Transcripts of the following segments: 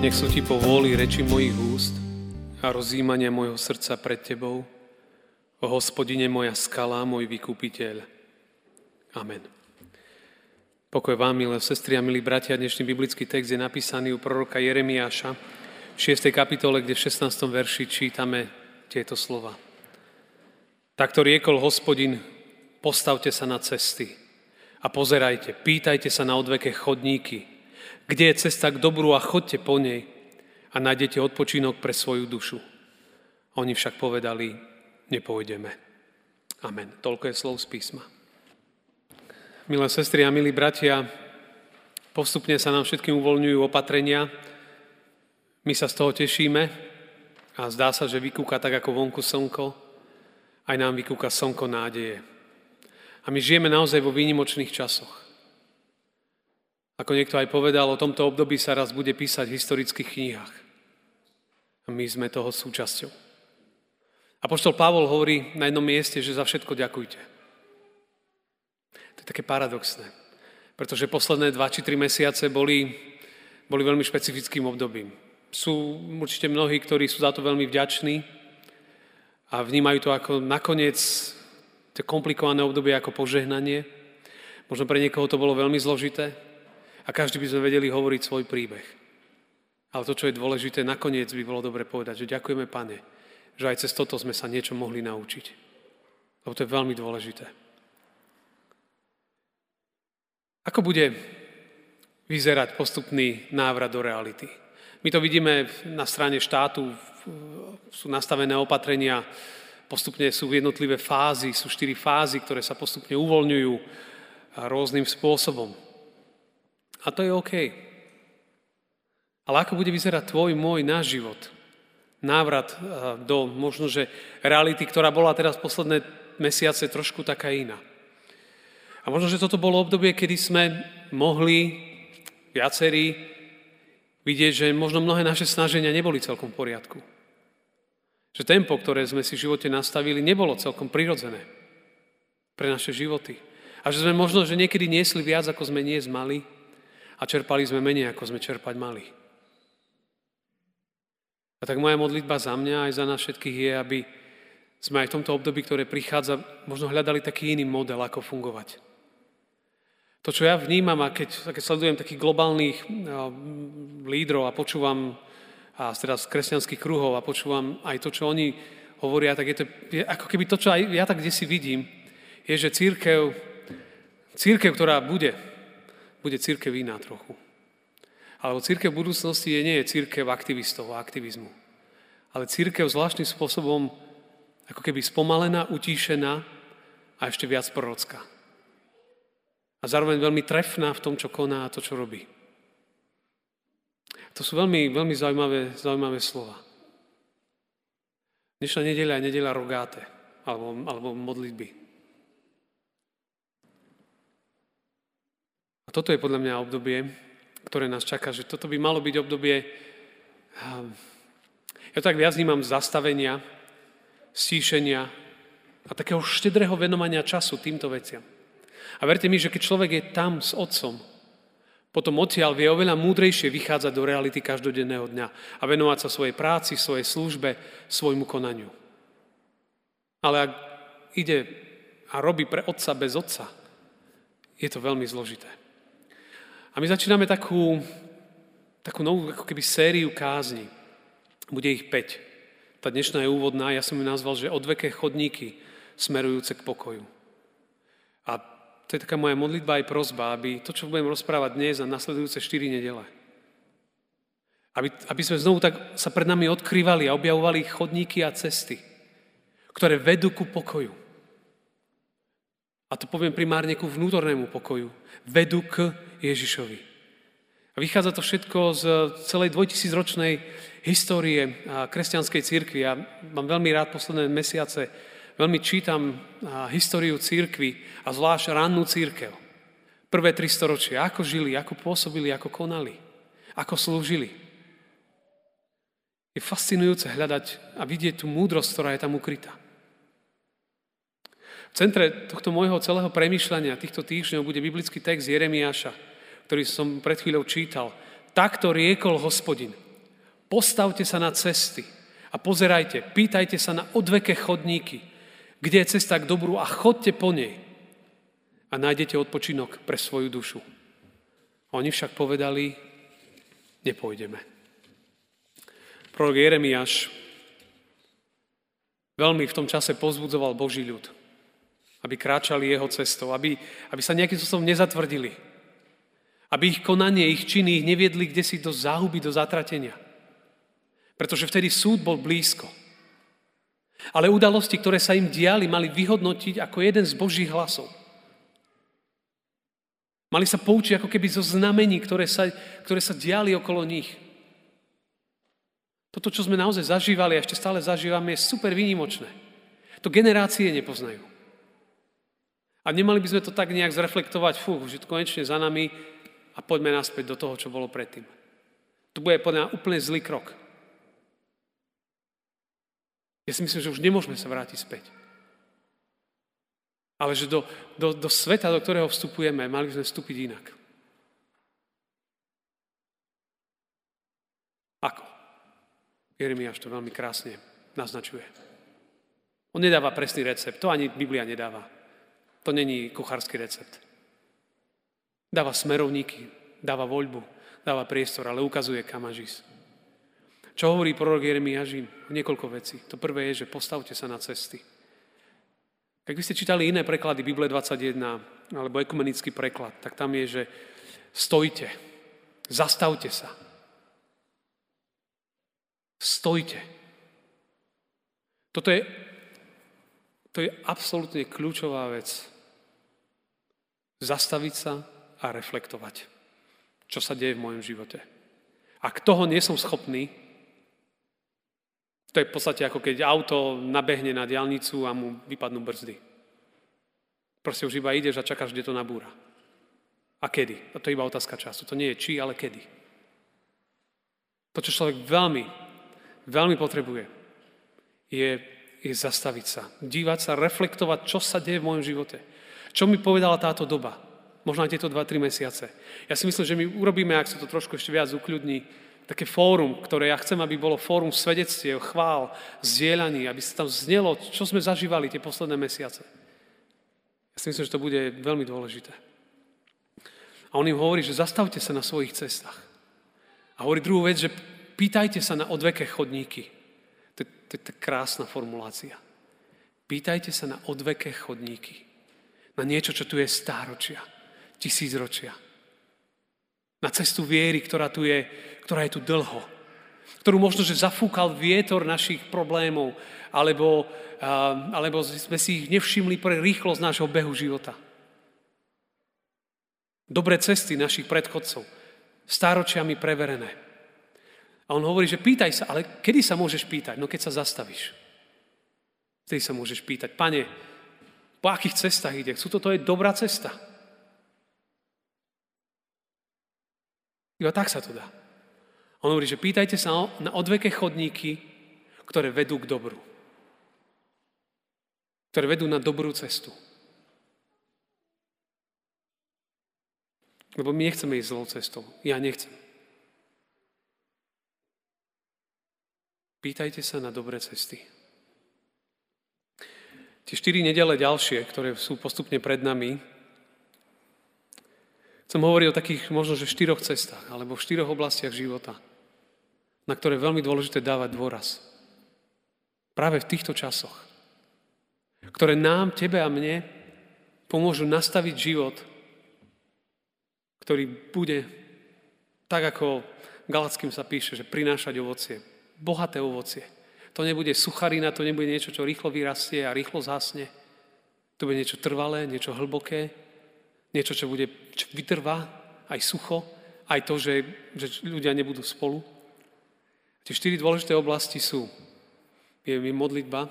Nech sú ti po vôli reči mojich úst a rozjímania mojho srdca pred tebou, o hospodine moja skala, môj vykupiteľ. Amen. Pokoj vám, milé sestry a milí bratia, dnešný biblický text je napísaný u proroka Jeremiáša v 6. kapitole, kde v 16. verši čítame tieto slova. Takto riekol hospodin, postavte sa na cesty a pozerajte, pýtajte sa na odveké chodníky, kde je cesta k dobru a chodte po nej a nájdete odpočinok pre svoju dušu. Oni však povedali, nepôjdeme. Amen. Toľko je slov z písma. Milé sestry a milí bratia, postupne sa nám všetkým uvoľňujú opatrenia. My sa z toho tešíme a zdá sa, že vykúka tak ako vonku slnko, aj nám vykúka slnko nádeje. A my žijeme naozaj vo výnimočných časoch. Ako niekto aj povedal, o tomto období sa raz bude písať v historických knihách. A my sme toho súčasťou. Apoštol Pavol hovorí na jednom mieste, že za všetko ďakujte. To je také paradoxné, pretože posledné dva či tri mesiace boli, boli veľmi špecifickým obdobím. Sú určite mnohí, ktorí sú za to veľmi vďační a vnímajú to ako nakoniec to komplikované obdobie ako požehnanie. Možno pre niekoho to bolo veľmi zložité, a každý by sme vedeli hovoriť svoj príbeh. Ale to, čo je dôležité, nakoniec by bolo dobre povedať, že ďakujeme, Pane, že aj cez toto sme sa niečo mohli naučiť. Lebo to je veľmi dôležité. Ako bude vyzerať postupný návrat do reality? My to vidíme na strane štátu, sú nastavené opatrenia, postupne sú jednotlivé fázy, sú štyri fázy, ktoré sa postupne uvoľňujú rôznym spôsobom. A to je OK. Ale ako bude vyzerať tvoj, môj, náš život? Návrat do možno, že reality, ktorá bola teraz posledné mesiace trošku taká iná. A možno, že toto bolo obdobie, kedy sme mohli viacerí vidieť, že možno mnohé naše snaženia neboli celkom v poriadku. Že tempo, ktoré sme si v živote nastavili, nebolo celkom prirodzené pre naše životy. A že sme možno, že niekedy niesli viac, ako sme nie mali a čerpali sme menej, ako sme čerpať mali. A tak moja modlitba za mňa aj za nás všetkých je, aby sme aj v tomto období, ktoré prichádza, možno hľadali taký iný model, ako fungovať. To, čo ja vnímam, a keď, keď sledujem takých globálnych no, lídrov a počúvam a teda z kresťanských kruhov a počúvam aj to, čo oni hovoria, tak je to je ako keby to, čo aj ja tak kde si vidím, je, že církev, církev, ktorá bude, bude církev iná trochu. Alebo církev budúcnosti nie je církev aktivistov a aktivizmu, ale církev zvláštnym spôsobom ako keby spomalená, utíšená a ešte viac prorocká. A zároveň veľmi trefná v tom, čo koná a to, čo robí. To sú veľmi, veľmi zaujímavé, zaujímavé slova. Dnešná nedeľa je nedeľa rogáte, alebo, alebo modlitby. Toto je podľa mňa obdobie, ktoré nás čaká, že toto by malo byť obdobie, ehm, ja tak viac vnímam zastavenia, stíšenia a takého štedrého venovania času týmto veciam. A verte mi, že keď človek je tam s otcom, potom odtiaľ vie oveľa múdrejšie vychádzať do reality každodenného dňa a venovať sa svojej práci, svojej službe, svojmu konaniu. Ale ak ide a robí pre otca bez otca, je to veľmi zložité. A my začíname takú, takú novú ako keby sériu kázni. Bude ich 5. Tá dnešná je úvodná, ja som ju nazval, že odveké chodníky smerujúce k pokoju. A to je taká moja modlitba aj prozba, aby to, čo budem rozprávať dnes a nasledujúce 4 nedele, aby, aby sme znovu tak sa pred nami odkrývali a objavovali chodníky a cesty, ktoré vedú ku pokoju. A to poviem primárne ku vnútornému pokoju. Vedú k Ježišovi. A vychádza to všetko z celej dvojtisícročnej histórie kresťanskej církvy. Ja mám veľmi rád posledné mesiace, veľmi čítam históriu církvy a zvlášť rannú církev. Prvé tri storočia, ako žili, ako pôsobili, ako konali, ako slúžili. Je fascinujúce hľadať a vidieť tú múdrosť, ktorá je tam ukrytá. V centre tohto môjho celého premyšľania týchto týždňov bude biblický text Jeremiáša, ktorý som pred chvíľou čítal. Takto riekol hospodin. Postavte sa na cesty a pozerajte, pýtajte sa na odveké chodníky, kde je cesta k dobru a chodte po nej a nájdete odpočinok pre svoju dušu. Oni však povedali, nepôjdeme. Prorok Jeremiáš veľmi v tom čase pozbudzoval Boží ľud aby kráčali jeho cestou, aby, aby sa nejakým spôsobom nezatvrdili. Aby ich konanie, ich činy ich neviedli kde si do záhuby, do zatratenia. Pretože vtedy súd bol blízko. Ale udalosti, ktoré sa im diali, mali vyhodnotiť ako jeden z Božích hlasov. Mali sa poučiť ako keby zo znamení, ktoré sa, ktoré sa diali okolo nich. Toto, čo sme naozaj zažívali a ešte stále zažívame, je super výnimočné. To generácie nepoznajú. A nemali by sme to tak nejak zreflektovať, fú, že to konečne za nami a poďme naspäť do toho, čo bolo predtým. To bude podľa úplne zlý krok. Ja si myslím, že už nemôžeme sa vrátiť späť. Ale že do, do, do sveta, do ktorého vstupujeme, mali by sme vstúpiť inak. Ako? Jeremiáš to veľmi krásne naznačuje. On nedáva presný recept, to ani Biblia nedáva. To není kuchársky recept. Dáva smerovníky, dáva voľbu, dáva priestor, ale ukazuje, kam máš ísť. Čo hovorí prorok Jeremiáš? Niekoľko vecí. To prvé je, že postavte sa na cesty. Keď by ste čítali iné preklady Bible 21 alebo ekumenický preklad, tak tam je, že stojte, zastavte sa. Stojte. Toto je, to je absolútne kľúčová vec zastaviť sa a reflektovať, čo sa deje v mojom živote. Ak toho nie som schopný, to je v podstate ako keď auto nabehne na diálnicu a mu vypadnú brzdy. Proste už iba ideš a čakáš, kde to nabúra. A kedy? A to je iba otázka času. To nie je či, ale kedy. To, čo človek veľmi, veľmi potrebuje, je, je zastaviť sa. Dívať sa, reflektovať, čo sa deje v mojom živote. Čo mi povedala táto doba? Možno aj tieto 2-3 mesiace. Ja si myslím, že my urobíme, ak sa to trošku ešte viac ukľudní, také fórum, ktoré ja chcem, aby bolo fórum svedectiev, chvál, zdieľaní, aby sa tam znelo, čo sme zažívali tie posledné mesiace. Ja si myslím, že to bude veľmi dôležité. A on im hovorí, že zastavte sa na svojich cestách. A hovorí druhú vec, že pýtajte sa na odveké chodníky. To, to, to je krásna formulácia. Pýtajte sa na odveké chodníky na niečo, čo tu je stáročia, tisícročia. Na cestu viery, ktorá tu je, ktorá je tu dlho. Ktorú možno, že zafúkal vietor našich problémov, alebo, alebo sme si ich nevšimli pre rýchlosť nášho behu života. Dobré cesty našich predchodcov, stáročiami preverené. A on hovorí, že pýtaj sa, ale kedy sa môžeš pýtať? No keď sa zastavíš. Vtedy sa môžeš pýtať, pane, po akých cestách ide? Chcú toto je dobrá cesta. Iba tak sa to dá. On hovorí, že pýtajte sa na odveké chodníky, ktoré vedú k dobru. Ktoré vedú na dobrú cestu. Lebo my nechceme ísť zlou cestou. Ja nechcem. Pýtajte sa na dobré cesty. Tie štyri nedele ďalšie, ktoré sú postupne pred nami, chcem hovoriť o takých možno, že štyroch cestách, alebo v štyroch oblastiach života, na ktoré je veľmi dôležité dávať dôraz. Práve v týchto časoch, ktoré nám, tebe a mne, pomôžu nastaviť život, ktorý bude tak, ako Galackým sa píše, že prinášať ovocie. Bohaté ovocie. To nebude sucharina, to nebude niečo, čo rýchlo vyrastie a rýchlo zhasne. To bude niečo trvalé, niečo hlboké, niečo, čo, bude, čo vytrvá, aj sucho, aj to, že, že ľudia nebudú spolu. Tie štyri dôležité oblasti sú je modlitba,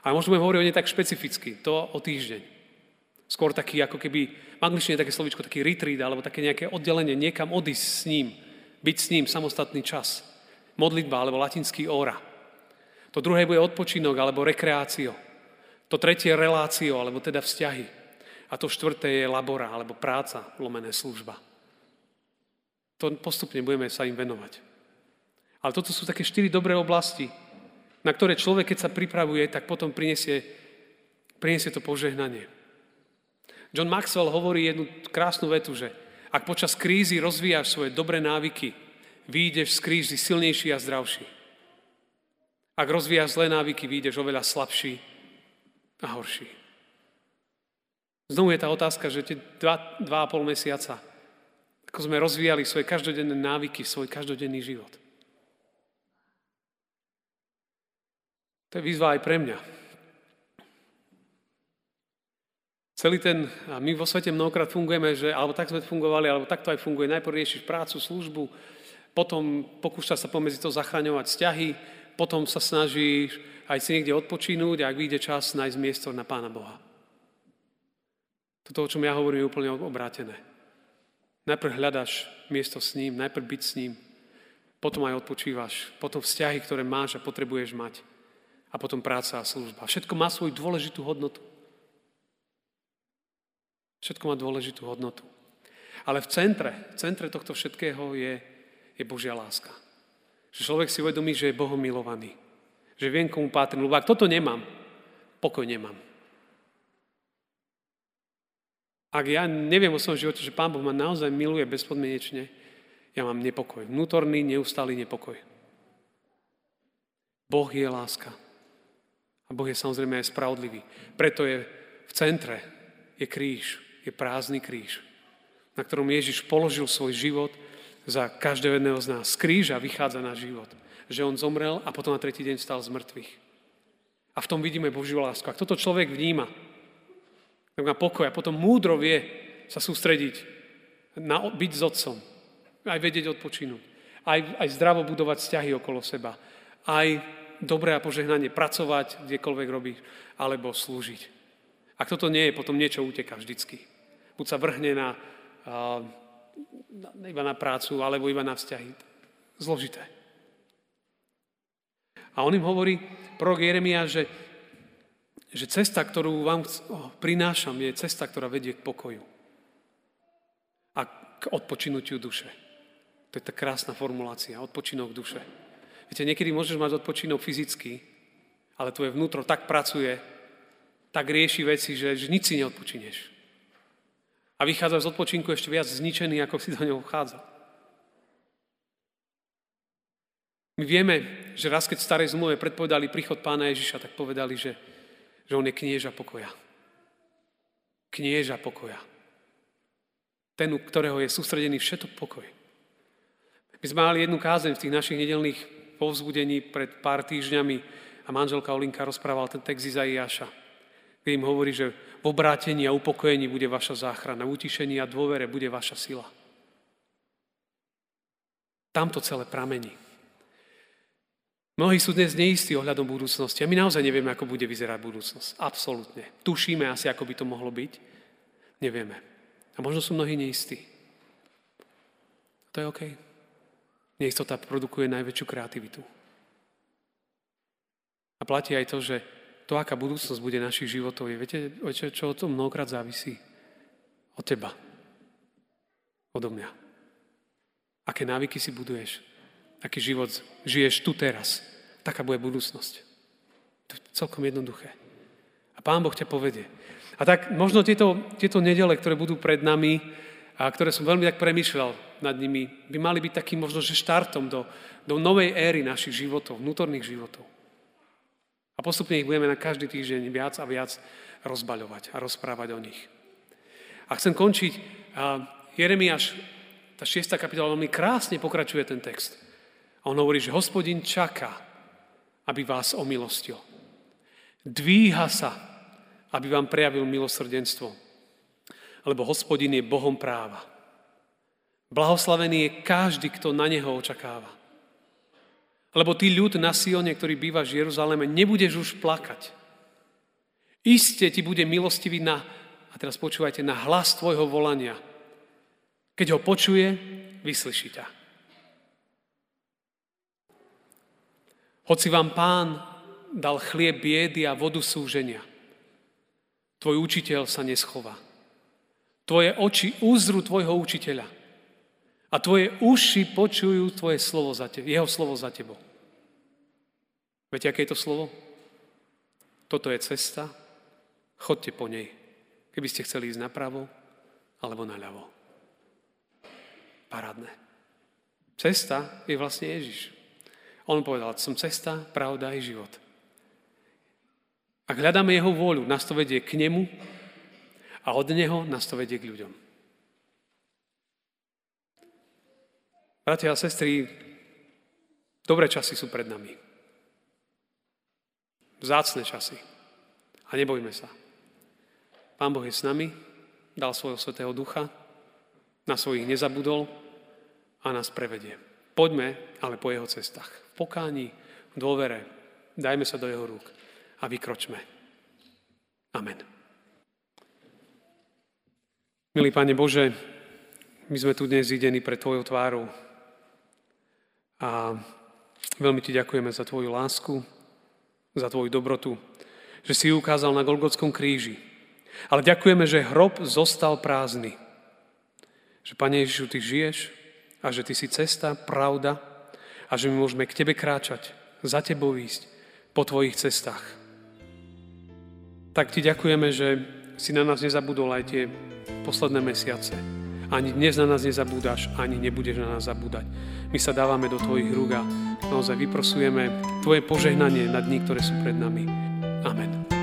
ale môžeme hovoriť o nej tak špecificky, to o týždeň. Skôr taký, ako keby, v angličtine také slovičko, taký retreat, alebo také nejaké oddelenie, niekam odísť s ním, byť s ním samostatný čas. Modlitba, alebo latinský óra. To druhé bude odpočinok, alebo rekreácio. To tretie relácio, alebo teda vzťahy. A to štvrté je labora, alebo práca, lomené služba. To postupne budeme sa im venovať. Ale toto sú také štyri dobré oblasti, na ktoré človek, keď sa pripravuje, tak potom prinesie, prinesie to požehnanie. John Maxwell hovorí jednu krásnu vetu, že ak počas krízy rozvíjaš svoje dobré návyky, vyjdeš z krízy silnejší a zdravší. Ak rozvíjaš zlé návyky, vyjdeš oveľa slabší a horší. Znovu je tá otázka, že tie dva, dva a pol mesiaca, ako sme rozvíjali svoje každodenné návyky, svoj každodenný život. To je výzva aj pre mňa. Celý ten, a my vo svete mnohokrát fungujeme, že alebo tak sme fungovali, alebo tak to aj funguje. Najprv riešiš prácu, službu, potom pokúšaš sa pomedzi to zachraňovať vzťahy, potom sa snažíš aj si niekde odpočinúť a ak vyjde čas, nájsť miesto na Pána Boha. Toto, o čom ja hovorím, je úplne obrátené. Najprv hľadaš miesto s ním, najprv byť s ním, potom aj odpočívaš, potom vzťahy, ktoré máš a potrebuješ mať a potom práca a služba. Všetko má svoju dôležitú hodnotu. Všetko má dôležitú hodnotu. Ale v centre, v centre tohto všetkého je, je Božia láska. Že človek si uvedomí, že je Bohom milovaný. Že viem, komu patrím. Lebo ak toto nemám, pokoj nemám. Ak ja neviem o svojom živote, že Pán Boh ma naozaj miluje bezpodmienečne, ja mám nepokoj. Vnútorný, neustály nepokoj. Boh je láska. A Boh je samozrejme aj spravodlivý. Preto je v centre, je kríž, je prázdny kríž, na ktorom Ježiš položil svoj život za každého jedného z nás. Z kríža vychádza náš život. Že on zomrel a potom na tretí deň stal z mŕtvych. A v tom vidíme Božiu lásku. Ak toto človek vníma, tak má pokoj a potom múdro vie sa sústrediť na byť s otcom. Aj vedieť odpočinúť. Aj, aj zdravo budovať vzťahy okolo seba. Aj dobré a požehnanie pracovať, kdekoľvek robíš, alebo slúžiť. Ak toto nie je, potom niečo uteká vždycky. Buď sa vrhne na, na, iba na prácu, alebo iba na vzťahy. Zložité. A on im hovorí, prorok Jeremia, že, že cesta, ktorú vám prinášam, je cesta, ktorá vedie k pokoju. A k odpočinutiu duše. To je tá krásna formulácia, odpočinok duše. Viete, niekedy môžeš mať odpočinok fyzicky, ale tvoje vnútro tak pracuje, tak rieši veci, že, že nič si neodpočineš. A vychádza z odpočinku ešte viac zničený, ako si do neho vchádza. My vieme, že raz, keď v starej zmluve predpovedali príchod pána Ježiša, tak povedali, že, že on je knieža pokoja. Knieža pokoja. Ten, u ktorého je sústredený všetok pokoj. My sme mali jednu kázeň v tých našich nedelných povzbudení pred pár týždňami a manželka Olinka rozprával ten text Izaiáša, kde im hovorí, že v obrátení a upokojení bude vaša záchrana, v utišení a dôvere bude vaša sila. Tam to celé pramení. Mnohí sú dnes neistí ohľadom budúcnosti a my naozaj nevieme, ako bude vyzerať budúcnosť. Absolútne. Tušíme asi, ako by to mohlo byť. Nevieme. A možno sú mnohí neistí. To je OK. Neistota produkuje najväčšiu kreativitu. A platí aj to, že to, aká budúcnosť bude našich životov, je, viete, čo, čo o tom mnohokrát závisí? Od teba. Odo mňa. Aké návyky si buduješ? Aký život žiješ tu teraz? Taká bude budúcnosť. To je celkom jednoduché. A Pán Boh ťa povedie. A tak možno tieto, tieto nedele, ktoré budú pred nami, a ktoré som veľmi tak premyšľal nad nimi, by mali byť takým možno, že štartom do, do novej éry našich životov, vnútorných životov. A postupne ich budeme na každý týždeň viac a viac rozbaľovať a rozprávať o nich. A chcem končiť, Jeremiáš, tá šiesta kapitola, veľmi krásne pokračuje ten text. A on hovorí, že hospodin čaká, aby vás omilostil. Dvíha sa, aby vám prejavil milosrdenstvo lebo hospodin je Bohom práva. Blahoslavený je každý, kto na neho očakáva. Lebo ty ľud na Sione, ktorý býva v Jeruzaleme, nebudeš už plakať. Iste ti bude milostivý na, a teraz počúvajte, na hlas tvojho volania. Keď ho počuje, vyslyší ťa. Hoci vám pán dal chlieb biedy a vodu súženia, tvoj učiteľ sa neschová. Tvoje oči úzru tvojho učiteľa a tvoje uši počujú tvoje slovo za te, jeho slovo za tebou. Viete, aké je to slovo? Toto je cesta, chodte po nej, keby ste chceli ísť napravo alebo naľavo. Parádne. Cesta je vlastne Ježiš. On povedal, som cesta, pravda i život. Ak hľadáme jeho vôľu, nás to vedie k nemu a od neho nás to vedie k ľuďom. Bratia a sestry, dobré časy sú pred nami. Vzácne časy. A nebojme sa. Pán Boh je s nami, dal svojho svetého ducha, na svojich nezabudol a nás prevedie. Poďme ale po jeho cestách. V pokání, v dôvere, dajme sa do jeho rúk a vykročme. Amen. Milý Pane Bože, my sme tu dnes zidení pre Tvojou tvárou a veľmi Ti ďakujeme za Tvoju lásku, za Tvoju dobrotu, že si ju ukázal na Golgotskom kríži. Ale ďakujeme, že hrob zostal prázdny. Že, Pane Ježišu, Ty žiješ a že Ty si cesta, pravda a že my môžeme k Tebe kráčať, za Tebou ísť po Tvojich cestách. Tak Ti ďakujeme, že si na nás nezabudol aj tie posledné mesiace. Ani dnes na nás nezabúdaš, ani nebudeš na nás zabúdať. My sa dávame do Tvojich rúk a naozaj vyprosujeme Tvoje požehnanie na dní, ktoré sú pred nami. Amen.